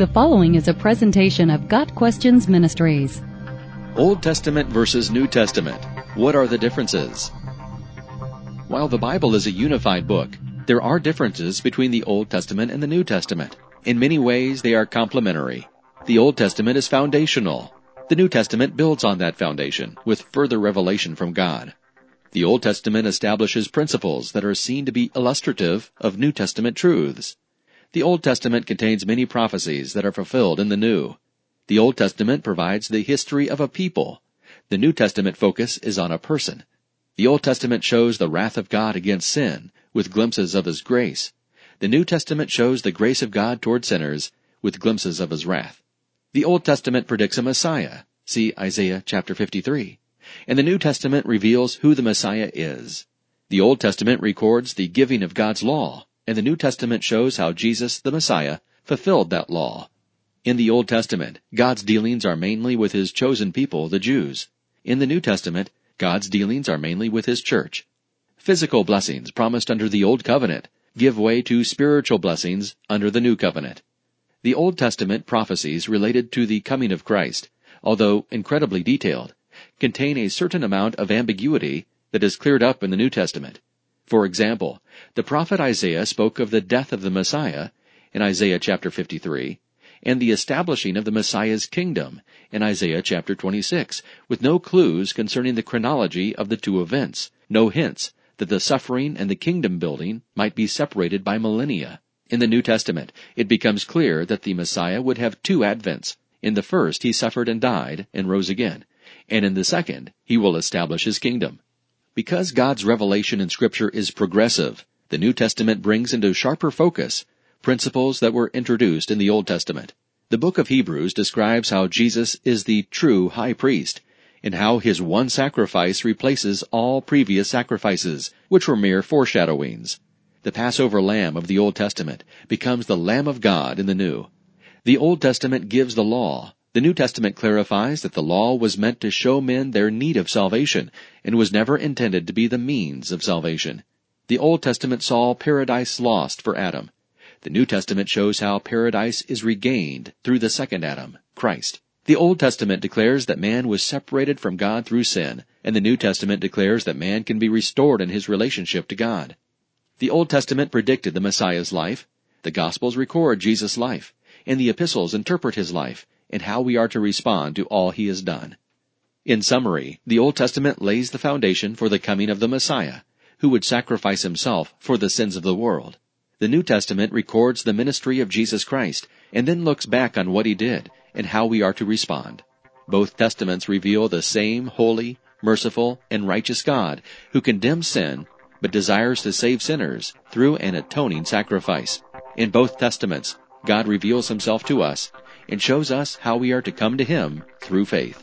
The following is a presentation of Got Questions Ministries. Old Testament versus New Testament. What are the differences? While the Bible is a unified book, there are differences between the Old Testament and the New Testament. In many ways, they are complementary. The Old Testament is foundational. The New Testament builds on that foundation with further revelation from God. The Old Testament establishes principles that are seen to be illustrative of New Testament truths. The Old Testament contains many prophecies that are fulfilled in the New. The Old Testament provides the history of a people. The New Testament focus is on a person. The Old Testament shows the wrath of God against sin, with glimpses of His grace. The New Testament shows the grace of God toward sinners, with glimpses of His wrath. The Old Testament predicts a Messiah. See Isaiah chapter 53. And the New Testament reveals who the Messiah is. The Old Testament records the giving of God's law and the New Testament shows how Jesus, the Messiah, fulfilled that law. In the Old Testament, God's dealings are mainly with His chosen people, the Jews. In the New Testament, God's dealings are mainly with His church. Physical blessings promised under the Old Covenant give way to spiritual blessings under the New Covenant. The Old Testament prophecies related to the coming of Christ, although incredibly detailed, contain a certain amount of ambiguity that is cleared up in the New Testament. For example, the prophet Isaiah spoke of the death of the Messiah in Isaiah chapter 53 and the establishing of the Messiah's kingdom in Isaiah chapter 26 with no clues concerning the chronology of the two events, no hints that the suffering and the kingdom building might be separated by millennia. In the New Testament, it becomes clear that the Messiah would have two advents. In the first, he suffered and died and rose again, and in the second, he will establish his kingdom. Because God's revelation in Scripture is progressive, the New Testament brings into sharper focus principles that were introduced in the Old Testament. The book of Hebrews describes how Jesus is the true high priest, and how his one sacrifice replaces all previous sacrifices, which were mere foreshadowings. The Passover lamb of the Old Testament becomes the Lamb of God in the New. The Old Testament gives the law, the New Testament clarifies that the law was meant to show men their need of salvation and was never intended to be the means of salvation. The Old Testament saw paradise lost for Adam. The New Testament shows how paradise is regained through the second Adam, Christ. The Old Testament declares that man was separated from God through sin, and the New Testament declares that man can be restored in his relationship to God. The Old Testament predicted the Messiah's life, the Gospels record Jesus' life, and the epistles interpret his life, and how we are to respond to all he has done. In summary, the Old Testament lays the foundation for the coming of the Messiah, who would sacrifice himself for the sins of the world. The New Testament records the ministry of Jesus Christ and then looks back on what he did and how we are to respond. Both testaments reveal the same holy, merciful, and righteous God who condemns sin but desires to save sinners through an atoning sacrifice. In both testaments, God reveals himself to us and shows us how we are to come to Him through faith.